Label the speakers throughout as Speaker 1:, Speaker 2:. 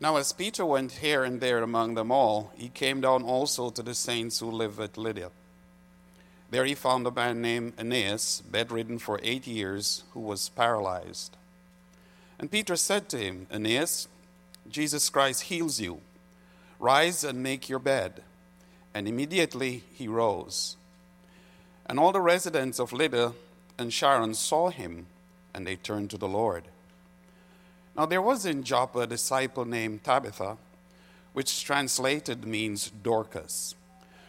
Speaker 1: Now, as Peter went here and there among them all, he came down also to the saints who live at Lydda. There he found a man named Aeneas, bedridden for eight years, who was paralyzed. And Peter said to him, Aeneas, Jesus Christ heals you. Rise and make your bed. And immediately he rose. And all the residents of Lydda and Sharon saw him, and they turned to the Lord. Now there was in Joppa a disciple named Tabitha, which translated means Dorcas.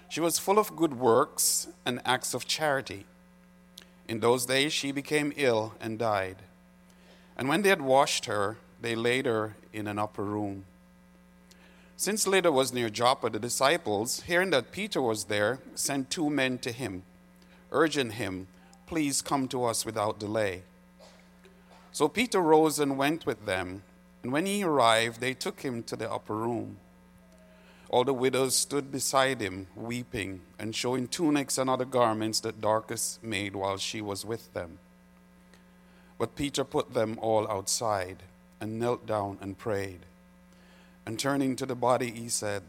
Speaker 1: She was full of good works and acts of charity. In those days she became ill and died. And when they had washed her, they laid her in an upper room. Since Lydda was near Joppa, the disciples, hearing that Peter was there, sent two men to him, urging him, Please come to us without delay. So Peter rose and went with them, and when he arrived, they took him to the upper room. All the widows stood beside him, weeping, and showing tunics and other garments that Dorcas made while she was with them. But Peter put them all outside and knelt down and prayed. And turning to the body, he said,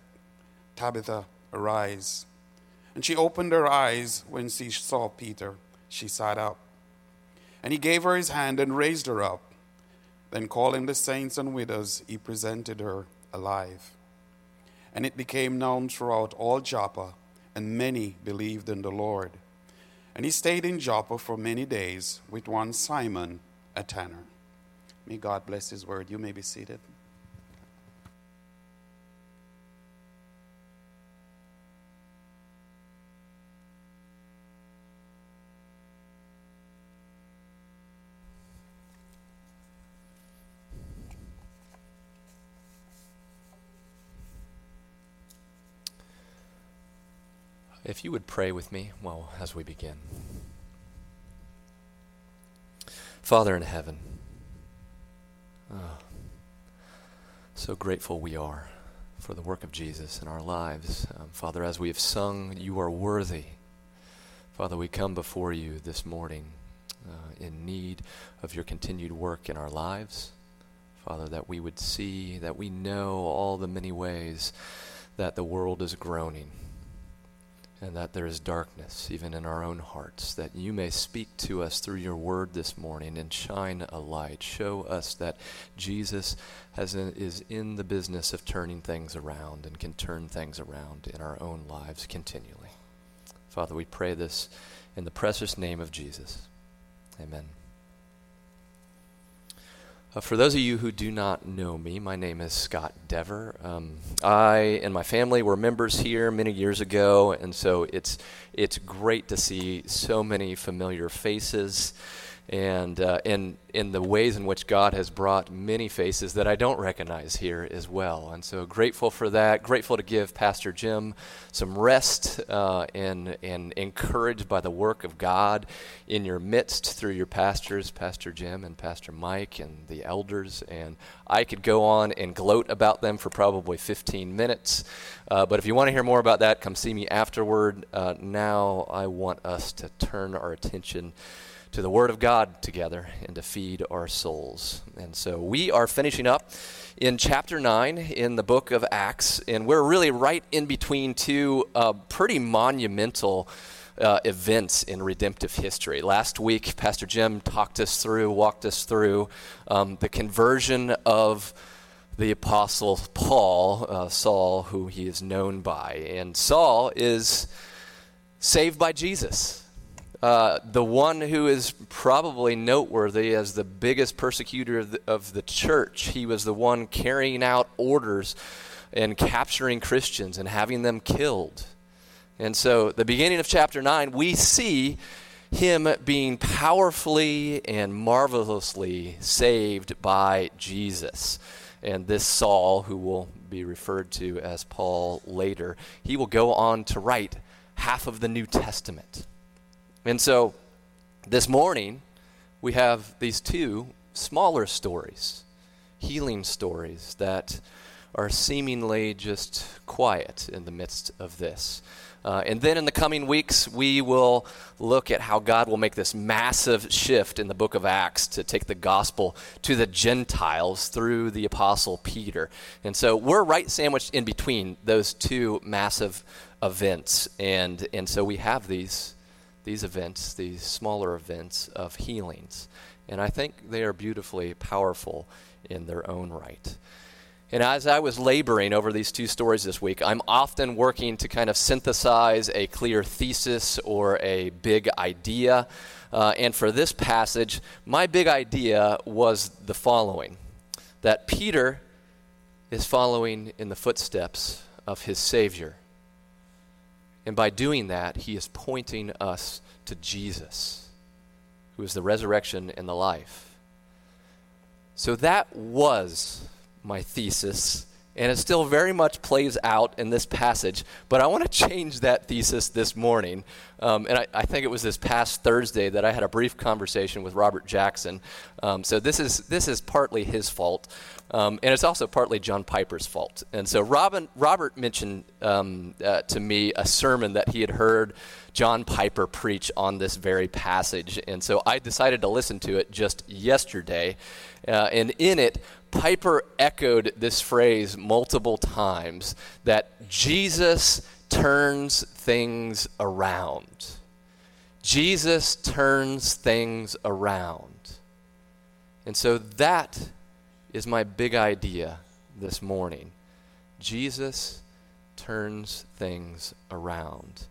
Speaker 1: Tabitha, arise. And she opened her eyes when she saw Peter. She sat up. And he gave her his hand and raised her up. Then, calling the saints and widows, he presented her alive. And it became known throughout all Joppa, and many believed in the Lord. And he stayed in Joppa for many days with one Simon, a tanner. May God bless his word. You may be seated.
Speaker 2: If you would pray with me well as we begin. Father in heaven, oh, so grateful we are for the work of Jesus in our lives. Um, Father, as we have sung, You are worthy. Father, we come before you this morning uh, in need of your continued work in our lives. Father, that we would see, that we know all the many ways that the world is groaning and that there is darkness even in our own hearts, that you may speak to us through your word this morning and shine a light. Show us that Jesus has is in the business of turning things around and can turn things around in our own lives continually. Father, we pray this in the precious name of Jesus. Amen. Uh, for those of you who do not know me, my name is Scott Dever. Um, I and my family were members here many years ago, and so it's it's great to see so many familiar faces and uh, in in the ways in which God has brought many faces that I don't recognize here as well. And so grateful for that. Grateful to give Pastor Jim some rest uh, and and encouraged by the work of God in your midst through your pastors, Pastor Jim and Pastor Mike and the elders. And I could go on and gloat about them for probably 15 minutes. Uh, but if you want to hear more about that, come see me afterward. Uh, now I want us to turn our attention to the Word of God together and to feed our souls. And so we are finishing up in chapter 9 in the book of Acts, and we're really right in between two uh, pretty monumental. Uh, events in redemptive history. Last week, Pastor Jim talked us through, walked us through um, the conversion of the apostle Paul, uh, Saul, who he is known by. And Saul is saved by Jesus. Uh, the one who is probably noteworthy as the biggest persecutor of the, of the, church. He was the one carrying out orders and capturing Christians and having them killed. And so, the beginning of chapter 9, we see him being powerfully and marvelously saved by Jesus. And this Saul, who will be referred to as Paul later, he will go on to write half of the New Testament. And so this morning, we have these two smaller stories, healing stories that are seemingly just quiet in the midst of this. Uh, and then in the coming weeks, we will look at how God will make this massive shift in the book of Acts to take the gospel to the Gentiles through the apostle Peter. And so we're right sandwiched in between those two massive events. And, and so we have these, these events, these smaller events of healings. And I think they are beautifully powerful in their own right. And as I was laboring over these two stories this week, I'm often working to kind of synthesize a clear thesis or a big idea. Uh, and for this passage, my big idea was the following that Peter is following in the footsteps of his Savior. And by doing that, he is pointing us to Jesus, who is the resurrection and the life. So that was my thesis, and it still very much plays out in this passage. But I want to change that thesis this morning. Um, and I, I, think it was this past Thursday that I had a brief conversation with Robert Jackson. Um, so this is this is partly his fault, um, and it's also partly John Piper's fault. And so Robin, Robert mentioned um, uh, to me a sermon that he had heard John Piper preach on this very passage, and so I decided to listen to it just yesterday. Uh, and in it, Piper echoed this phrase multiple times that Jesus turns things around. Jesus turns things around. And so that is my big idea this morning. Jesus turns things around.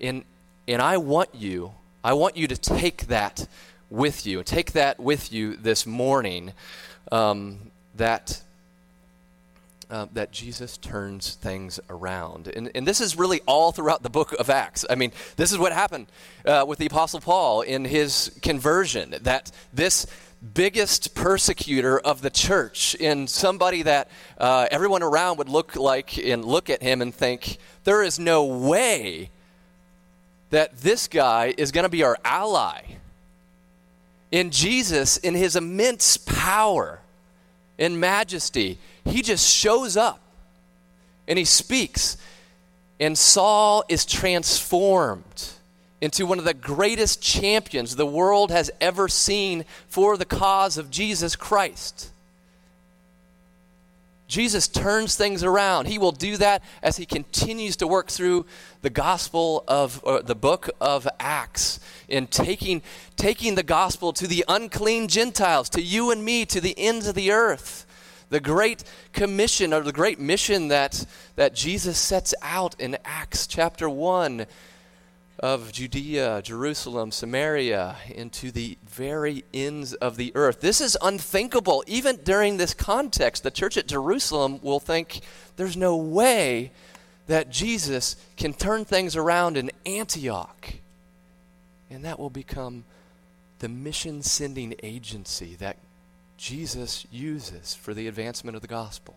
Speaker 2: And, and I want you, I want you to take that with you, take that with you this morning um, that, uh, that Jesus turns things around. And, and this is really all throughout the book of Acts. I mean, this is what happened uh, with the Apostle Paul in his conversion, that this biggest persecutor of the church, in somebody that uh, everyone around would look like and look at him and think, there is no way that this guy is going to be our ally. In Jesus, in his immense power, in majesty. He just shows up and he speaks. And Saul is transformed into one of the greatest champions the world has ever seen for the cause of Jesus Christ. Jesus turns things around. He will do that as he continues to work through the gospel of the book of Acts in taking taking the gospel to the unclean Gentiles, to you and me, to the ends of the earth. The great commission or the great mission that that Jesus sets out in Acts chapter 1 of Judea, Jerusalem, Samaria, into the very ends of the earth. This is unthinkable. Even during this context, the church at Jerusalem will think there's no way that Jesus can turn things around in Antioch. And that will become the mission sending agency that Jesus uses for the advancement of the gospel.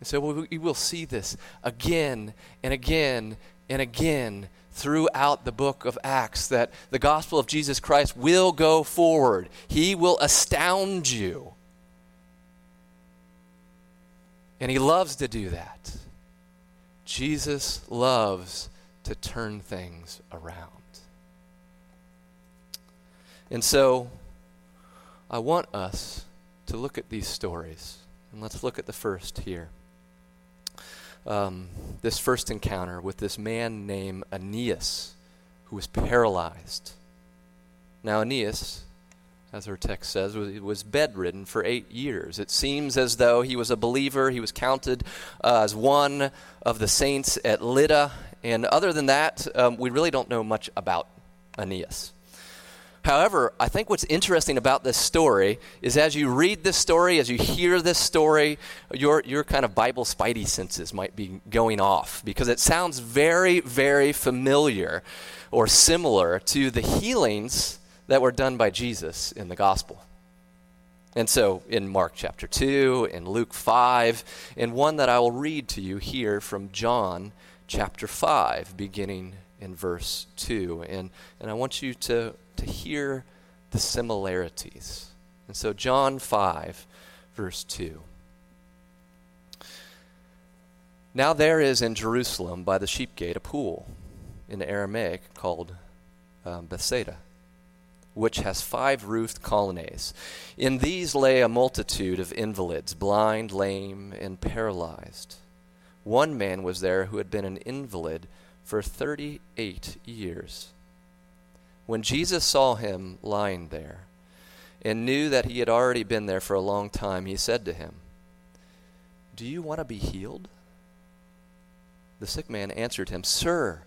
Speaker 2: And so we will see this again and again and again throughout the book of Acts that the gospel of Jesus Christ will go forward. He will astound you. And he loves to do that. Jesus loves to turn things around. And so I want us to look at these stories. And let's look at the first here um, this first encounter with this man named Aeneas, who was paralyzed. Now, Aeneas, as our text says, was, was bedridden for eight years. It seems as though he was a believer. He was counted uh, as one of the saints at Lydda. And other than that, um, we really don't know much about Aeneas. However, I think what's interesting about this story is as you read this story, as you hear this story, your, your kind of Bible spidey senses might be going off because it sounds very, very familiar or similar to the healings that were done by Jesus in the gospel. And so in Mark chapter 2, in Luke 5, and one that I will read to you here from John chapter 5, beginning in verse 2. And, and I want you to to hear the similarities. And so, John 5, verse 2. Now there is in Jerusalem by the sheep gate a pool in Aramaic called um, Bethsaida, which has five roofed colonnades. In these lay a multitude of invalids, blind, lame, and paralyzed. One man was there who had been an invalid for 38 years. When Jesus saw him lying there and knew that he had already been there for a long time, he said to him, Do you want to be healed? The sick man answered him, Sir,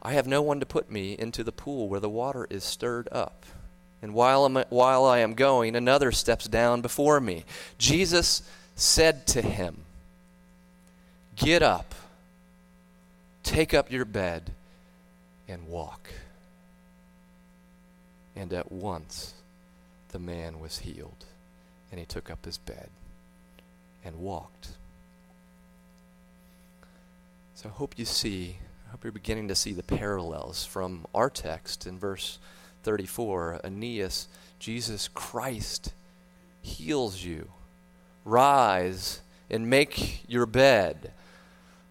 Speaker 2: I have no one to put me into the pool where the water is stirred up. And while, I'm, while I am going, another steps down before me. Jesus said to him, Get up, take up your bed, and walk. And at once the man was healed, and he took up his bed and walked. So I hope you see, I hope you're beginning to see the parallels from our text in verse 34. Aeneas, Jesus Christ heals you. Rise and make your bed.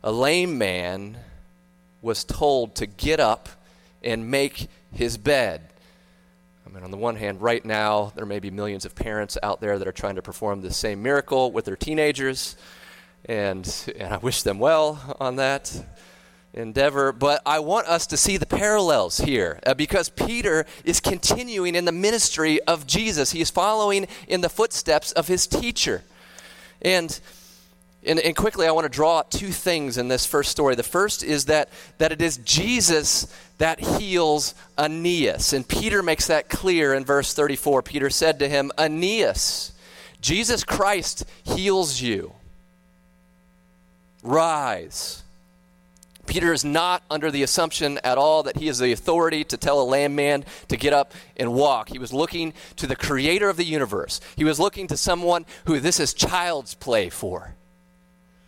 Speaker 2: A lame man was told to get up and make his bed. I mean, on the one hand, right now, there may be millions of parents out there that are trying to perform the same miracle with their teenagers and, and I wish them well on that endeavor. But I want us to see the parallels here uh, because Peter is continuing in the ministry of Jesus. He is following in the footsteps of his teacher. And, and, and quickly, I want to draw two things in this first story. The first is that, that it is Jesus that heals Aeneas. And Peter makes that clear in verse 34. Peter said to him, Aeneas, Jesus Christ heals you. Rise. Peter is not under the assumption at all that he has the authority to tell a lame man to get up and walk. He was looking to the creator of the universe. He was looking to someone who this is child's play for.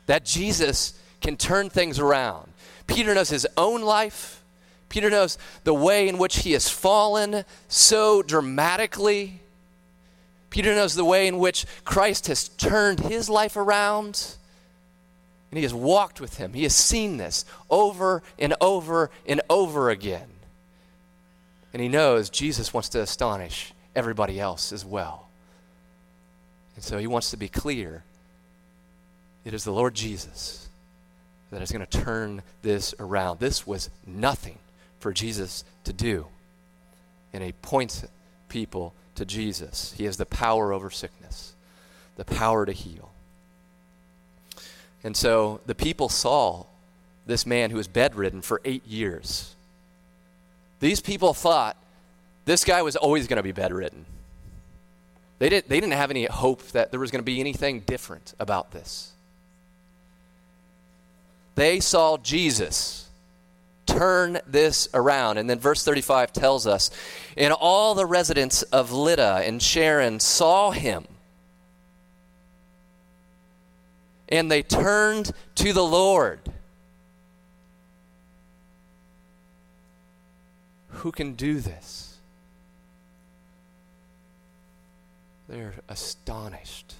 Speaker 2: That Jesus can turn things around. Peter knows his own life. Peter knows the way in which he has fallen so dramatically. Peter knows the way in which Christ has turned his life around. And he has walked with him. He has seen this over and over and over again. And he knows Jesus wants to astonish everybody else as well. And so he wants to be clear it is the Lord Jesus that is going to turn this around. This was nothing for Jesus to do. And he points people to Jesus. He has the power over sickness, the power to heal. And so the people saw this man who was bedridden for eight years. These people thought this guy was always going to be bedridden. They, did, they didn't have any hope that there was going to be anything different about this. They saw Jesus turn this around. And then verse 35 tells us And all the residents of Lydda and Sharon saw him and they turned to the Lord. Who can do this? They're astonished.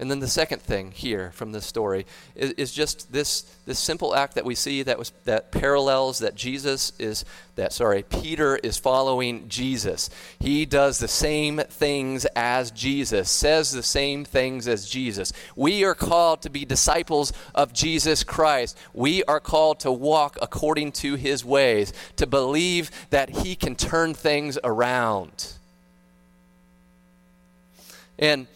Speaker 2: And then the second thing here from this story is, is, just this, this simple act that we see that was that parallels that Jesus is that sorry, Peter is following Jesus. He does the same things as Jesus, says the same things as Jesus. We are called to be disciples of Jesus Christ. We are called to walk according to his ways, to believe that he can turn things around. And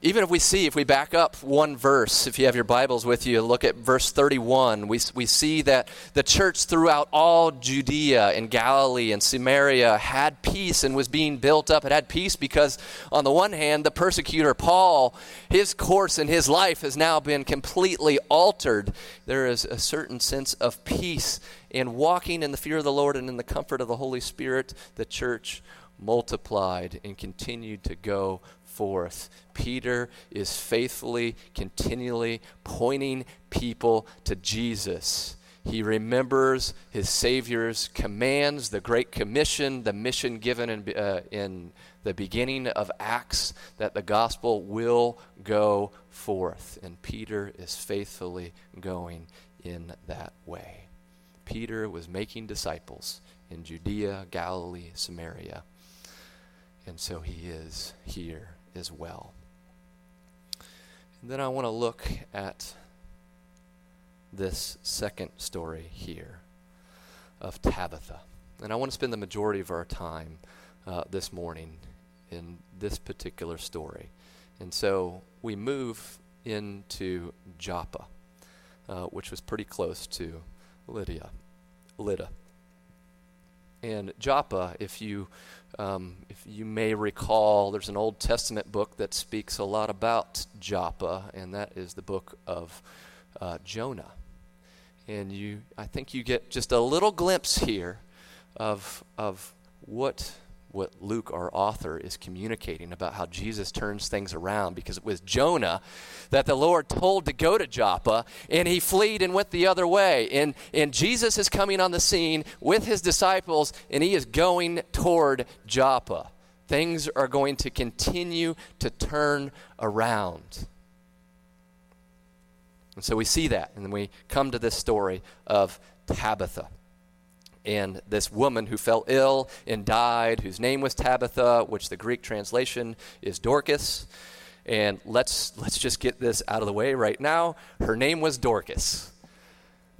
Speaker 2: even if we see, if we back up one verse, if you have your Bibles with you, look at verse 31, we, we see that the church throughout all Judea and Galilee and Samaria had peace and was being built up. It had peace because, on the one hand, the persecutor Paul, his course in his life has now been completely altered. There is a certain sense of peace in walking in the fear of the Lord and in the comfort of the Holy Spirit. The church multiplied and continued to go forth. Peter is faithfully, continually pointing people to Jesus. He remembers his Savior's commands, the Great Commission, the mission given in, uh, in the beginning of Acts, that the gospel will go forth. And Peter is faithfully going in that way. Peter was making disciples in Judea, Galilee, Samaria. And so he is here as well. And then I want to look at this second story here of Tabitha. And I want to spend the majority of our time uh, this morning in this particular story. And so we move into Joppa, uh, which was pretty close to Lydia, Lydda. And Joppa, if you um, if you may recall, there's an Old Testament book that speaks a lot about Joppa, and that is the book of uh, Jonah. And you, I think you get just a little glimpse here of of what what Luke, our author, is communicating about how Jesus turns things around because it was Jonah that the Lord told to go to Joppa and he fled and went the other way. And, and Jesus is coming on the scene with his disciples and he is going toward Joppa. Things are going to continue to turn around. And so we see that, and then we come to this story of Tabitha and this woman who fell ill and died, whose name was Tabitha, which the Greek translation is Dorcas. And let's, let's just get this out of the way right now. Her name was Dorcas.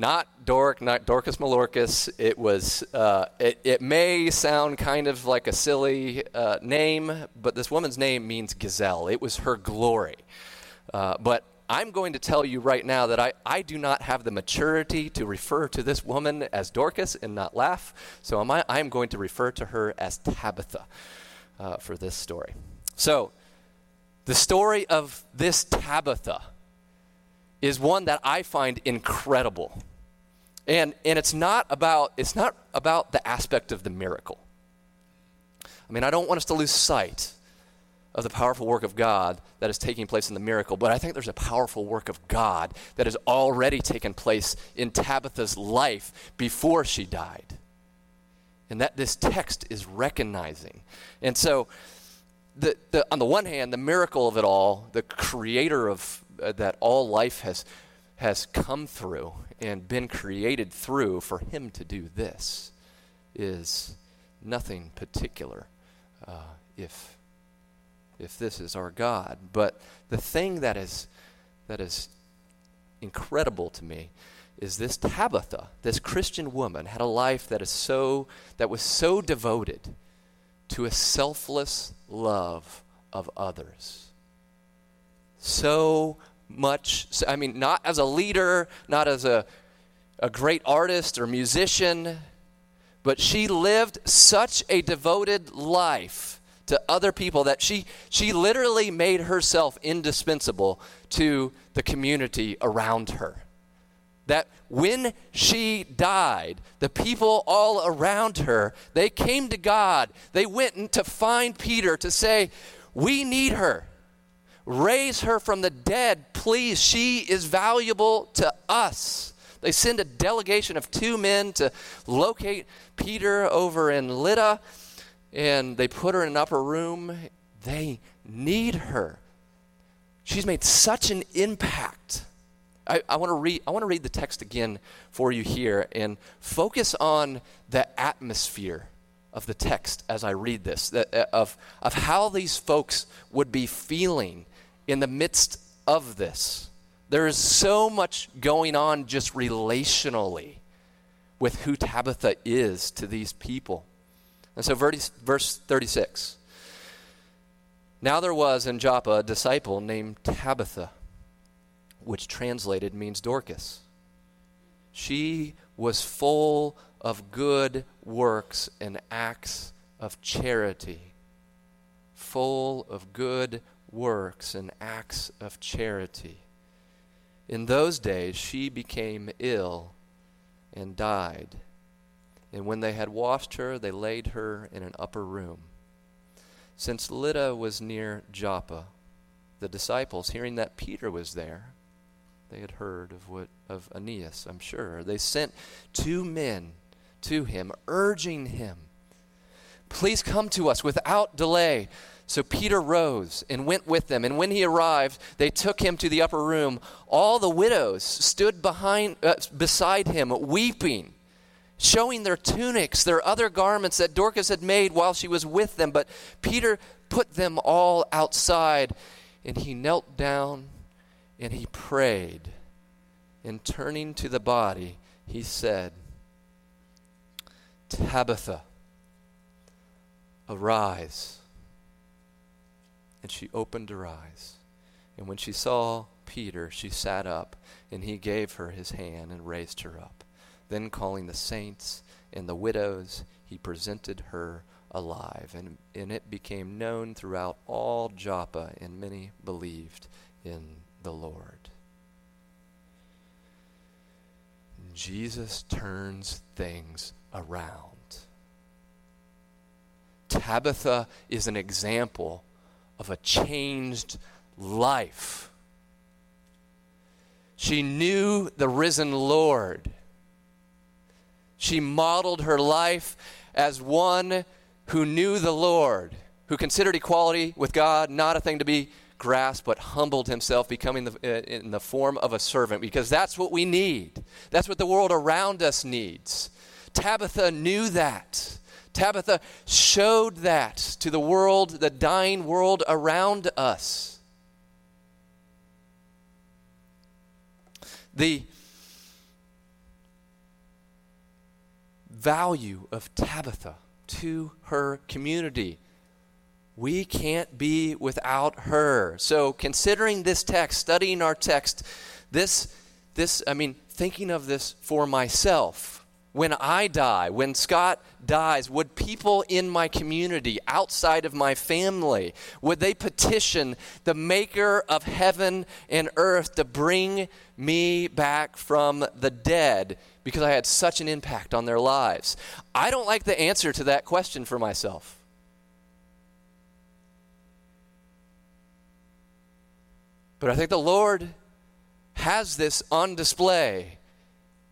Speaker 2: Not Dork, not Dorcas Malorcas. It was, uh, it, it may sound kind of like a silly uh, name, but this woman's name means gazelle. It was her glory. Uh, but I'm going to tell you right now that I, I do not have the maturity to refer to this woman as Dorcas and not laugh. So I'm, I'm going to refer to her as Tabitha uh, for this story. So, the story of this Tabitha is one that I find incredible. And, and it's, not about, it's not about the aspect of the miracle. I mean, I don't want us to lose sight of the powerful work of God that is taking place in the miracle, but I think there's a powerful work of God that has already taken place in Tabitha's life before she died. And that this text is recognizing. And so, the, the, on the one hand, the miracle of it all, the creator of uh, that all life has, has come through and been created through, for him to do this is nothing particular uh, if if this is our God. But the thing that is that is incredible to me is this Tabitha, this Christian woman, had a life that is so that was so devoted to a selfless love of others. So much I mean not as a leader, not as a a great artist or musician, but she lived such a devoted life to other people that she she literally made herself indispensable to the community around her. That when she died the people all around her they came to god. They went to find peter to say we need her. Raise her from the dead please. She is valuable to us. They send a delegation of two men to locate peter over in lydda and they put her in an upper room. They need her. She's made such an impact. I, I want to read I want to read the text again for you here and focus on the atmosphere of the text as I read this, that, uh, of, of how these folks would be feeling in the midst of this. There is so much going on just relationally with who Tabitha is to these people. And so, verse 36. Now there was in Joppa a disciple named Tabitha, which translated means Dorcas. She was full of good works and acts of charity. Full of good works and acts of charity. In those days, she became ill and died. And when they had washed her, they laid her in an upper room. Since Lydda was near Joppa, the disciples, hearing that Peter was there, they had heard of what of Aeneas, I'm sure. They sent two men to him, urging him, Please come to us without delay. So Peter rose and went with them. And when he arrived, they took him to the upper room. All the widows stood behind, uh, beside him, weeping, showing their tunics, their other garments that Dorcas had made while she was with them. But Peter put them all outside, and he knelt down and he prayed. And turning to the body, he said, Tabitha, arise. And she opened her eyes. And when she saw Peter, she sat up, and he gave her his hand and raised her up. Then, calling the saints and the widows, he presented her alive. And, and it became known throughout all Joppa, and many believed in the Lord. Jesus turns things around. Tabitha is an example of a changed life. She knew the risen Lord. She modeled her life as one who knew the Lord, who considered equality with God not a thing to be grasped, but humbled himself, becoming the, uh, in the form of a servant, because that's what we need. That's what the world around us needs. Tabitha knew that. Tabitha showed that to the world, the dying world around us. The value of Tabitha to her community. We can't be without her. So, considering this text, studying our text, this, this, I mean, thinking of this for myself when I die, when Scott dies, would people in my community, outside of my family, would they petition the maker of heaven and earth to bring me back from the dead because I had such an impact on their lives? I don't like the answer to that question for myself. But I think the Lord has this on display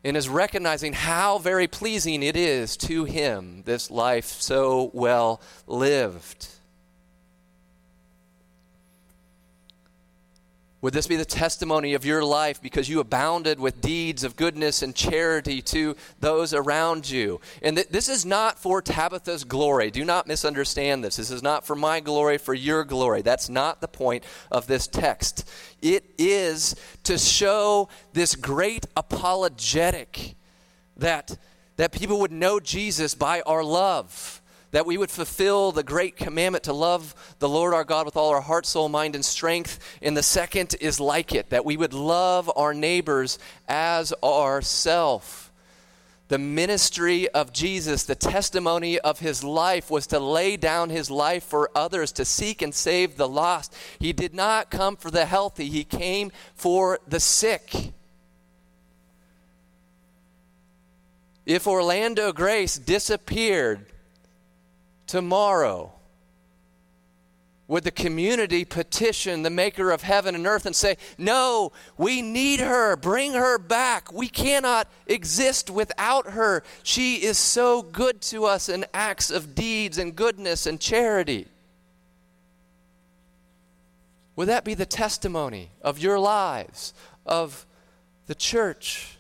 Speaker 2: and is recognizing how very pleasing it is to him, this life so well lived. Would this be the testimony of your life because you abounded with deeds of goodness and charity to those around you? And th- this is not for Tabitha's glory. Do not misunderstand this. This is not for my glory, for your glory. That's not the point of this text. It is to show this great apologetic that, that people would know Jesus by our love that we would fulfill the great commandment to love the Lord our God with all our heart, soul, mind, and strength. And the second is like it, that we would love our neighbors as ourself. The ministry of Jesus, the testimony of his life was to lay down his life for others, to seek and save the lost. He did not come for the healthy, he came for the sick. If Orlando Grace disappeared tomorrow? Would the community petition the maker of heaven and earth and say, No, we need her. Bring her back. We cannot exist without her. She is so good to us in acts of deeds and goodness and charity. Would that be the testimony of your lives, of the church?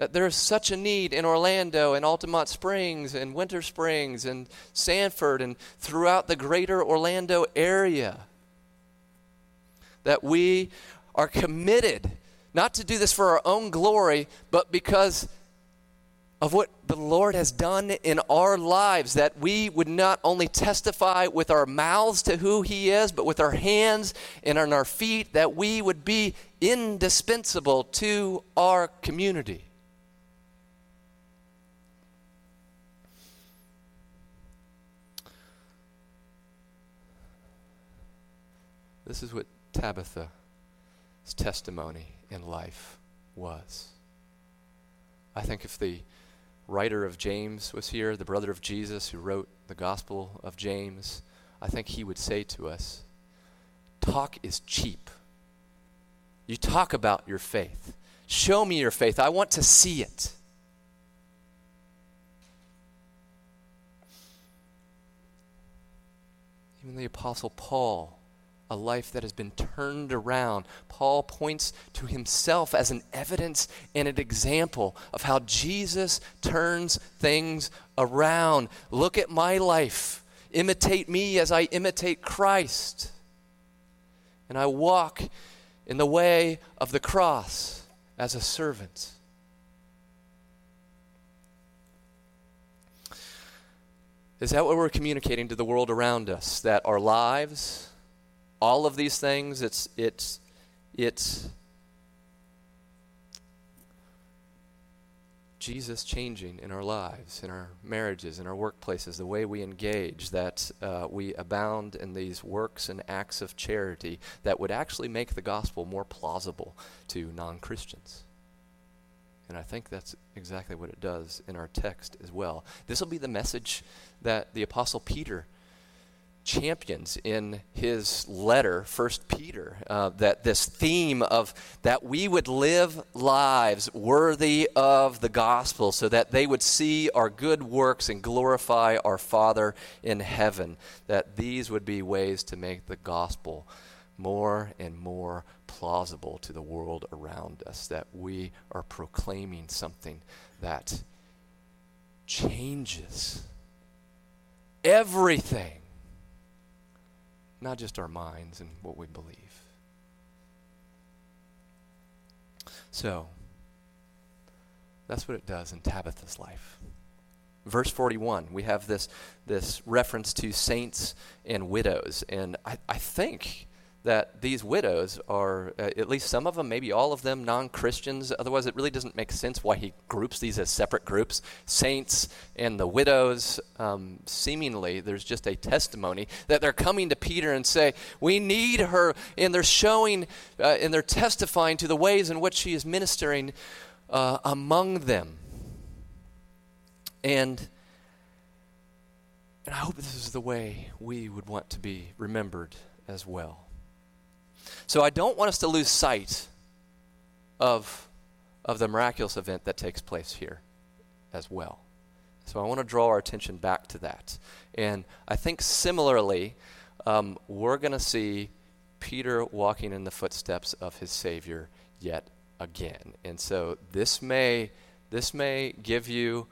Speaker 2: That there's such a need in Orlando and Altamonte Springs and Winter Springs and Sanford and throughout the greater Orlando area. That we are committed not to do this for our own glory, but because of what the Lord has done in our lives, that we would not only testify with our mouths to who He is, but with our hands and on our feet, that we would be indispensable to our community. This is what Tabitha's testimony in life was. I think if the writer of James was here, the brother of Jesus who wrote the Gospel of James, I think he would say to us talk is cheap. You talk about your faith. Show me your faith. I want to see it. Even the Apostle Paul, a life that has been turned around. Paul points to himself as an evidence and an example of how Jesus turns things around. Look at my life. Imitate me as I imitate Christ. And I walk in the way of the cross as a servant. Is that what we're communicating to the world around us? That our lives, all of these things, it's, it's, it's Jesus changing in our lives, in our marriages, in our workplaces, the way we engage, that uh, we abound in these works and acts of charity that would actually make the gospel more plausible to non Christians. And I think that's exactly what it does in our text as well. This will be the message that the Apostle Peter champions in his letter, First Peter, uh, that this theme of that we would live lives worthy of the gospel, so that they would see our good works and glorify our Father in heaven. That these would be ways to make the gospel more and more plausible to the world around us, that we are proclaiming something that changes everything, not just our minds and what we believe. So, that's what it does in Tabitha's life. Verse 41, we have this, this reference to saints and widows. And I, I think that these widows are, uh, at least some of them, maybe all of them, non Christians. Otherwise, it really doesn't make sense why he groups these as separate groups. Saints and the widows, um, seemingly, there's just a testimony that they're coming to Peter and say, We need her. And they're showing uh, and they're testifying to the ways in which she is ministering uh, among them. And and I hope this is the way we would want to be remembered as well. So I don't want us to lose sight of, of the miraculous event that takes place here as well. So I want to draw our attention back to that. And I think similarly, um, we're going to see Peter walking in the footsteps of his Savior yet again. And so this may, this may give you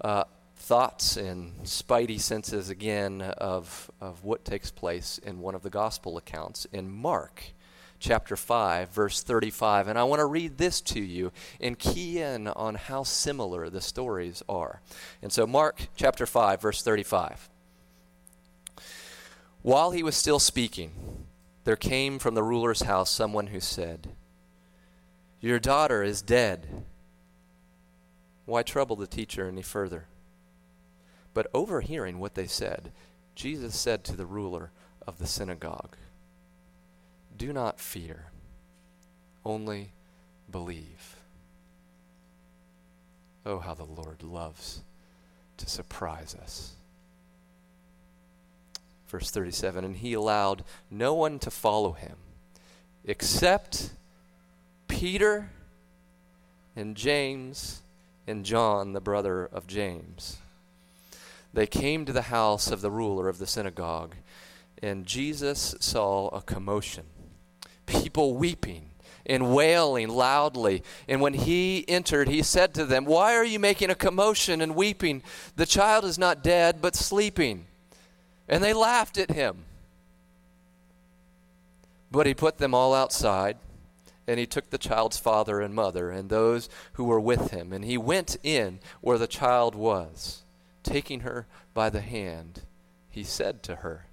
Speaker 2: uh, thoughts and spidey senses again of, of what takes place in one of the gospel accounts in Mark chapter 5, verse 35. And I want to read this to you and key in on how similar the stories are. And so, Mark chapter 5, verse 35. While he was still speaking, there came from the ruler's house someone who said, Your daughter is dead. Why trouble the teacher any further? But overhearing what they said, Jesus said to the ruler of the synagogue, do not fear, only believe. Oh, how the Lord loves to surprise us. Verse 37 And he allowed no one to follow him except Peter and James and John, the brother of James. They came to the house of the ruler of the synagogue, and Jesus saw a commotion people weeping and wailing loudly. And when he entered, he said to them, Why are you making a commotion and weeping? The child is not dead, but sleeping. And they laughed at him. But he put them all outside, and he took the child's father and mother and those who were with him, and he went in where the child was. Taking her by the hand, he said to her,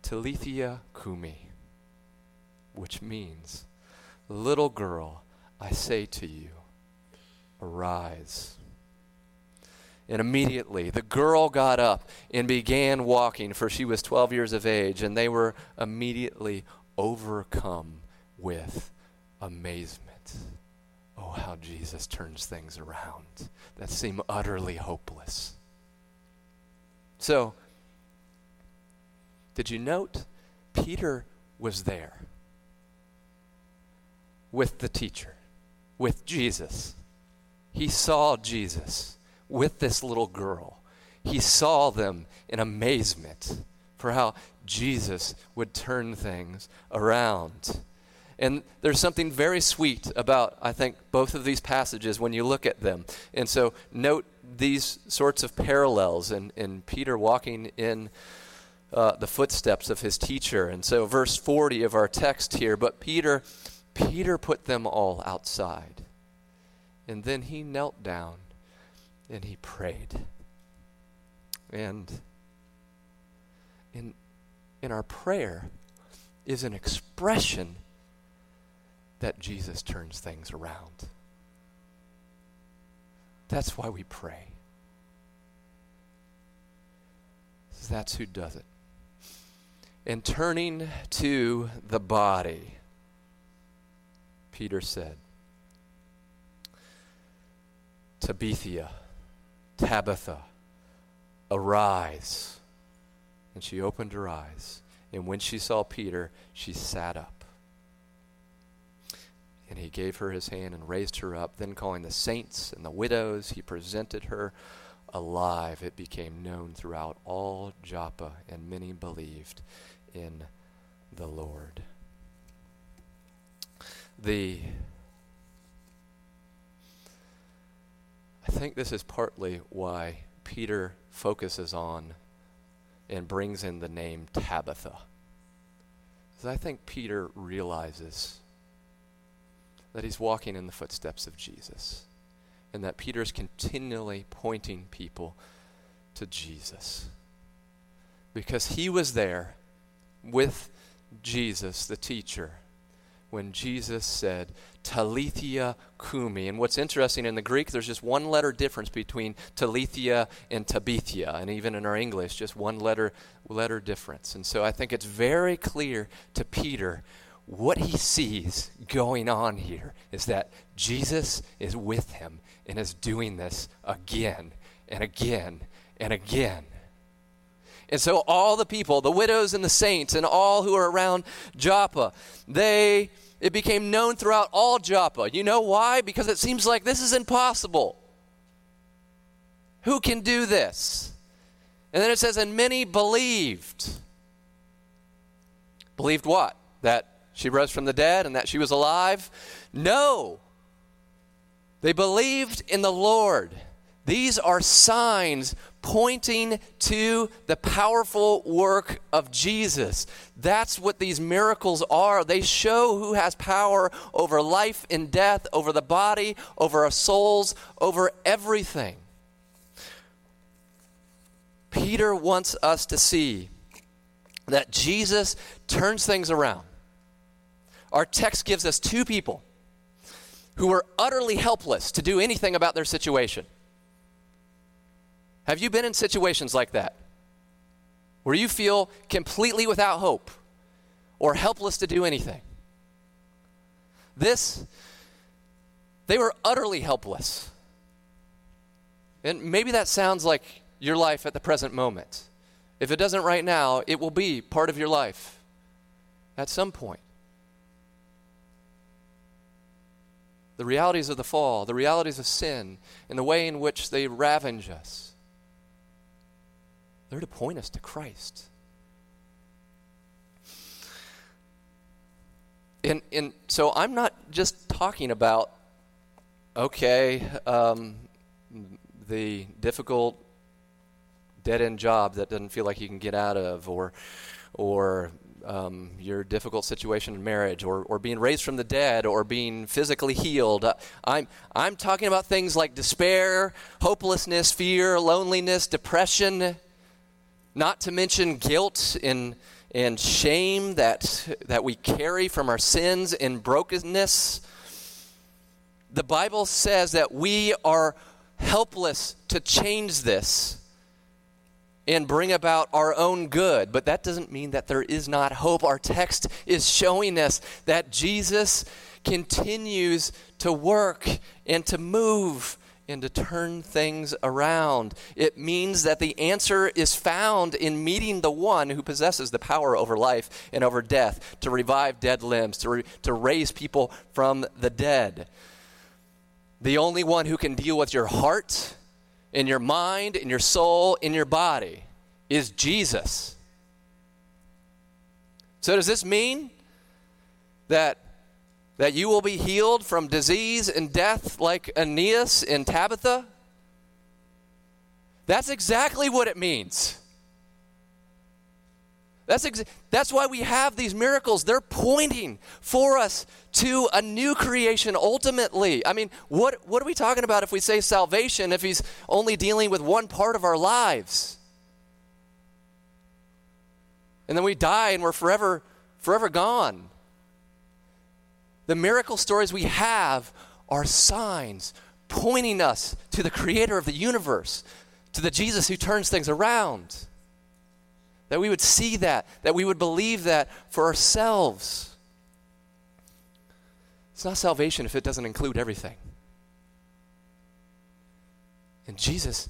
Speaker 2: Talitha cumi which means, Little girl, I say to you, arise. And immediately the girl got up and began walking, for she was 12 years of age, and they were immediately overcome with amazement. Oh, how Jesus turns things around that seem utterly hopeless. So, did you note Peter was there? With the teacher, with Jesus. He saw Jesus with this little girl. He saw them in amazement for how Jesus would turn things around. And there's something very sweet about, I think, both of these passages when you look at them. And so note these sorts of parallels in, in Peter walking in uh, the footsteps of his teacher. And so, verse 40 of our text here, but Peter, Peter put them all outside. And then he knelt down and he prayed. And in, in our prayer is an expression that Jesus turns things around. That's why we pray. That's who does it. And turning to the body, Peter said, Tabitha, Tabitha, arise. And she opened her eyes. And when she saw Peter, she sat up. And he gave her his hand and raised her up. Then, calling the saints and the widows, he presented her alive. It became known throughout all Joppa, and many believed in the Lord. The I think this is partly why Peter focuses on and brings in the name Tabitha. Because I think Peter realizes that he's walking in the footsteps of Jesus and that Peter is continually pointing people to Jesus. Because he was there with Jesus, the teacher, when Jesus said, Talitha kumi. And what's interesting in the Greek, there's just one letter difference between Talitha and Tabitha, and even in our English, just one letter letter difference. And so I think it's very clear to Peter what he sees going on here is that Jesus is with him and is doing this again and again and again. And so all the people, the widows and the saints and all who are around Joppa, they it became known throughout all Joppa. You know why? Because it seems like this is impossible. Who can do this? And then it says, and many believed. Believed what? That she rose from the dead and that she was alive? No. They believed in the Lord. These are signs pointing to the powerful work of Jesus. That's what these miracles are. They show who has power over life and death, over the body, over our souls, over everything. Peter wants us to see that Jesus turns things around. Our text gives us two people who were utterly helpless to do anything about their situation. Have you been in situations like that? Where you feel completely without hope or helpless to do anything? This, they were utterly helpless. And maybe that sounds like your life at the present moment. If it doesn't right now, it will be part of your life at some point. the realities of the fall, the realities of sin, and the way in which they ravage us. They're to point us to Christ. And, and so I'm not just talking about, okay, um, the difficult dead end job that doesn't feel like you can get out of, or, or um, your difficult situation in marriage or, or being raised from the dead or being physically healed. Uh, I'm, I'm talking about things like despair, hopelessness, fear, loneliness, depression, not to mention guilt and, and shame that, that we carry from our sins and brokenness. The Bible says that we are helpless to change this and bring about our own good. But that doesn't mean that there is not hope. Our text is showing us that Jesus continues to work and to move and to turn things around. It means that the answer is found in meeting the one who possesses the power over life and over death, to revive dead limbs, to, re- to raise people from the dead. The only one who can deal with your heart in your mind, in your soul, in your body is Jesus. So, does this mean that, that you will be healed from disease and death like Aeneas and Tabitha? That's exactly what it means. That's, ex- that's why we have these miracles. They're pointing for us to a new creation ultimately. I mean, what, what are we talking about if we say salvation if he's only dealing with one part of our lives? And then we die and we're forever, forever gone. The miracle stories we have are signs pointing us to the creator of the universe, to the Jesus who turns things around. That we would see that, that we would believe that for ourselves. It's not salvation if it doesn't include everything. And Jesus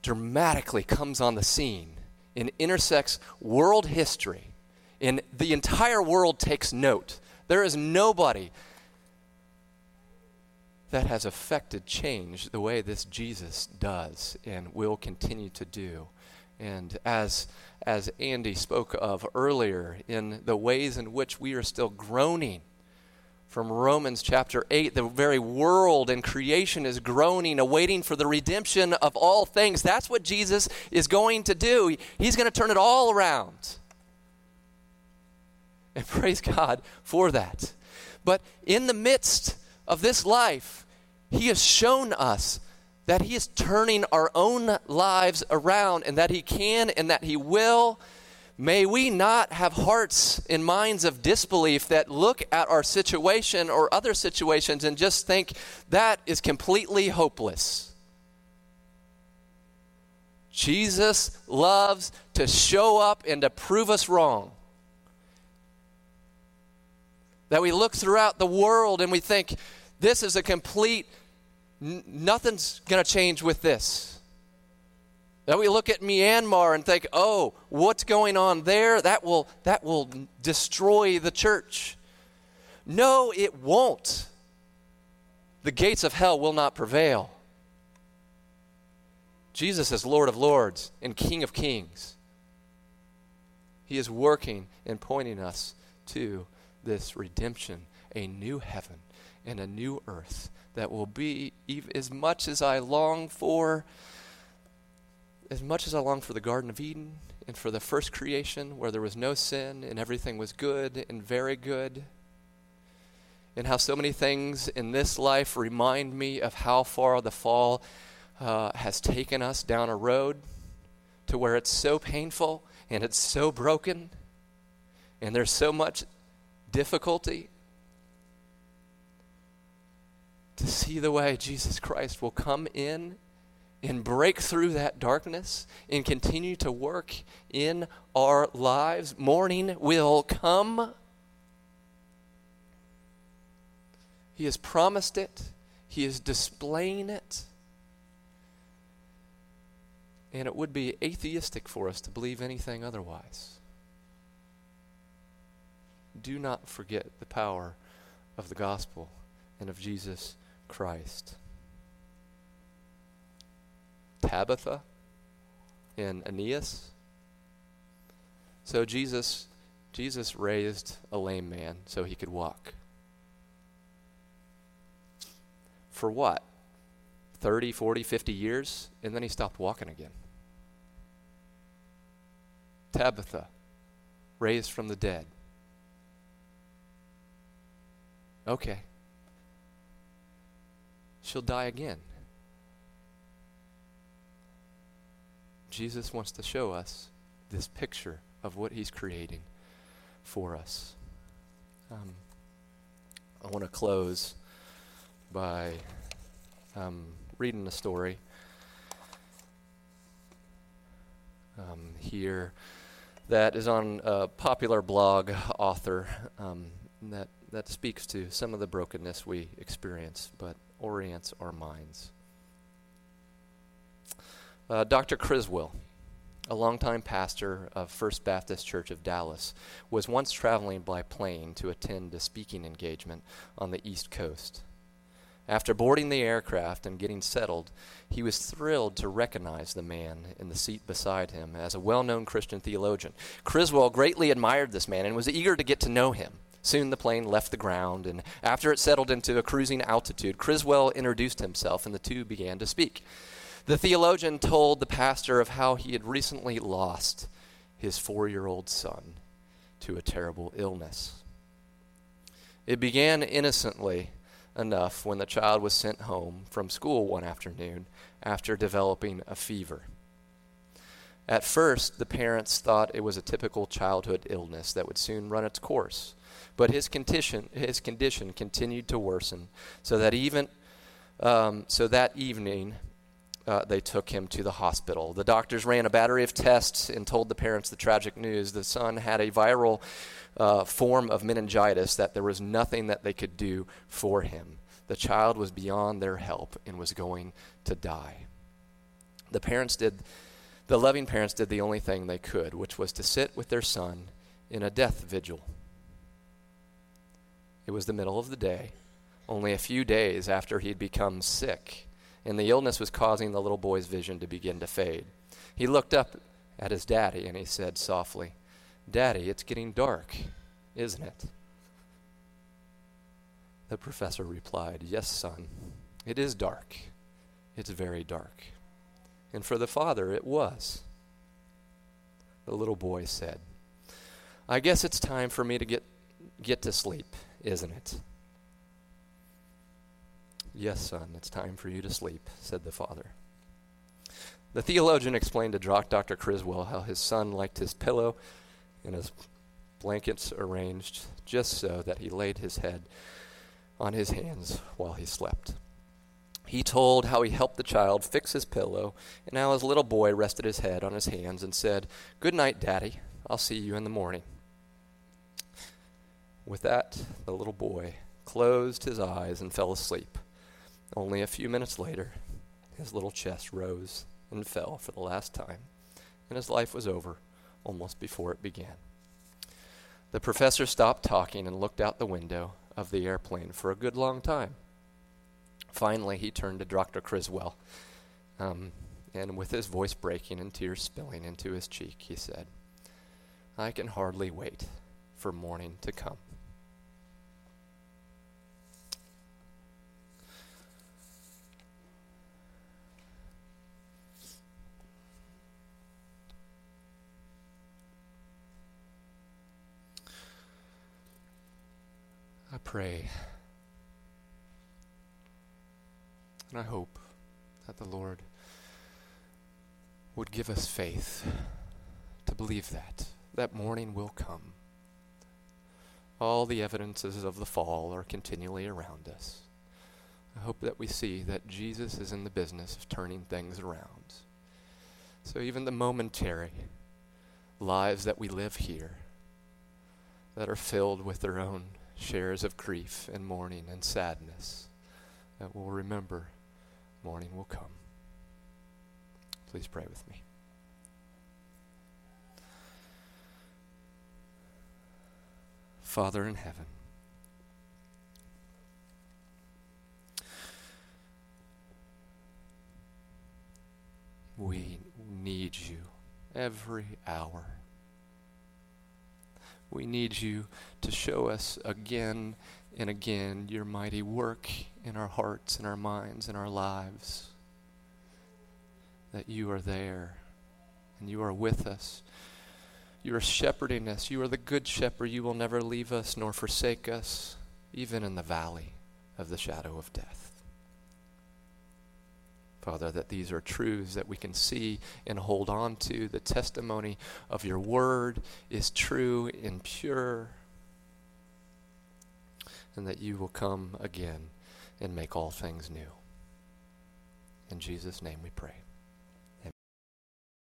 Speaker 2: dramatically comes on the scene and intersects world history. And the entire world takes note. There is nobody that has affected change the way this Jesus does and will continue to do. And as, as Andy spoke of earlier, in the ways in which we are still groaning from Romans chapter 8, the very world and creation is groaning, awaiting for the redemption of all things. That's what Jesus is going to do. He's going to turn it all around. And praise God for that. But in the midst of this life, He has shown us that He is turning our own lives around and that He can and that He will. May we not have hearts and minds of disbelief that look at our situation or other situations and just think that is completely hopeless. Jesus loves to show up and to prove us wrong. That we look throughout the world and we think this is a complete N- nothing's going to change with this. That we look at Myanmar and think, "Oh, what's going on there? That will that will destroy the church." No, it won't. The gates of hell will not prevail. Jesus is Lord of Lords and King of Kings. He is working and pointing us to this redemption, a new heaven and a new earth that will be as much as I long for, as much as I long for the Garden of Eden and for the first creation where there was no sin and everything was good and very good. And how so many things in this life remind me of how far the fall uh, has taken us down a road to where it's so painful and it's so broken and there's so much difficulty to see the way Jesus Christ will come in and break through that darkness and continue to work in our lives. Morning will come. He has promised it, He is displaying it. And it would be atheistic for us to believe anything otherwise. Do not forget the power of the gospel and of Jesus Christ. Tabitha and Aeneas. So Jesus Jesus raised a lame man so he could walk. For what? 30, 40, 50 years and then he stopped walking again. Tabitha raised from the dead. Okay she'll die again. Jesus wants to show us this picture of what he's creating for us. Um, I want to close by um, reading a story um, here that is on a popular blog author um, that, that speaks to some of the brokenness we experience. But orients our minds. Uh, Dr. Criswell, a longtime pastor of First Baptist Church of Dallas, was once traveling by plane to attend a speaking engagement on the East Coast. After boarding the aircraft and getting settled, he was thrilled to recognize the man in the seat beside him as a well known Christian theologian. Criswell greatly admired this man and was eager to get to know him. Soon the plane left the ground, and after it settled into a cruising altitude, Criswell introduced himself, and the two began to speak. The theologian told the pastor of how he had recently lost his four year old son to a terrible illness. It began innocently enough when the child was sent home from school one afternoon after developing a fever. At first, the parents thought it was a typical childhood illness that would soon run its course. But his condition, his condition continued to worsen, so that even um, so that evening uh, they took him to the hospital. The doctors ran a battery of tests and told the parents the tragic news. The son had a viral uh, form of meningitis that there was nothing that they could do for him. The child was beyond their help and was going to die. The parents did, the loving parents did the only thing they could, which was to sit with their son in a death vigil. It was the middle of the day, only a few days after he'd become sick, and the illness was causing the little boy's vision to begin to fade. He looked up at his daddy and he said softly, Daddy, it's getting dark, isn't it? The professor replied, Yes, son, it is dark. It's very dark. And for the father, it was. The little boy said, I guess it's time for me to get, get to sleep isn't it? Yes, son, it's time for you to sleep, said the father. The theologian explained to Dr. Criswell how his son liked his pillow and his blankets arranged just so that he laid his head on his hands while he slept. He told how he helped the child fix his pillow, and how his little boy rested his head on his hands and said, Good night, Daddy. I'll see you in the morning. With that, the little boy closed his eyes and fell asleep. Only a few minutes later, his little chest rose and fell for the last time, and his life was over almost before it began. The professor stopped talking and looked out the window of the airplane for a good long time. Finally, he turned to Dr. Criswell, um, and with his voice breaking and tears spilling into his cheek, he said, I can hardly wait for morning to come. I pray and I hope that the Lord would give us faith to believe that that morning will come. All the evidences of the fall are continually around us. I hope that we see that Jesus is in the business of turning things around. So even the momentary lives that we live here that are filled with their own shares of grief and mourning and sadness that we'll remember morning will come. Please pray with me. Father in heaven, we need you every hour. We need you to show us again and again your mighty work in our hearts in our minds in our lives. That you are there and you are with us. You are shepherding us. You are the good shepherd. You will never leave us nor forsake us, even in the valley of the shadow of death. Father, that these are truths that we can see and hold on to. The testimony of your word is true and pure, and that you will come again and make all things new. In Jesus' name we pray.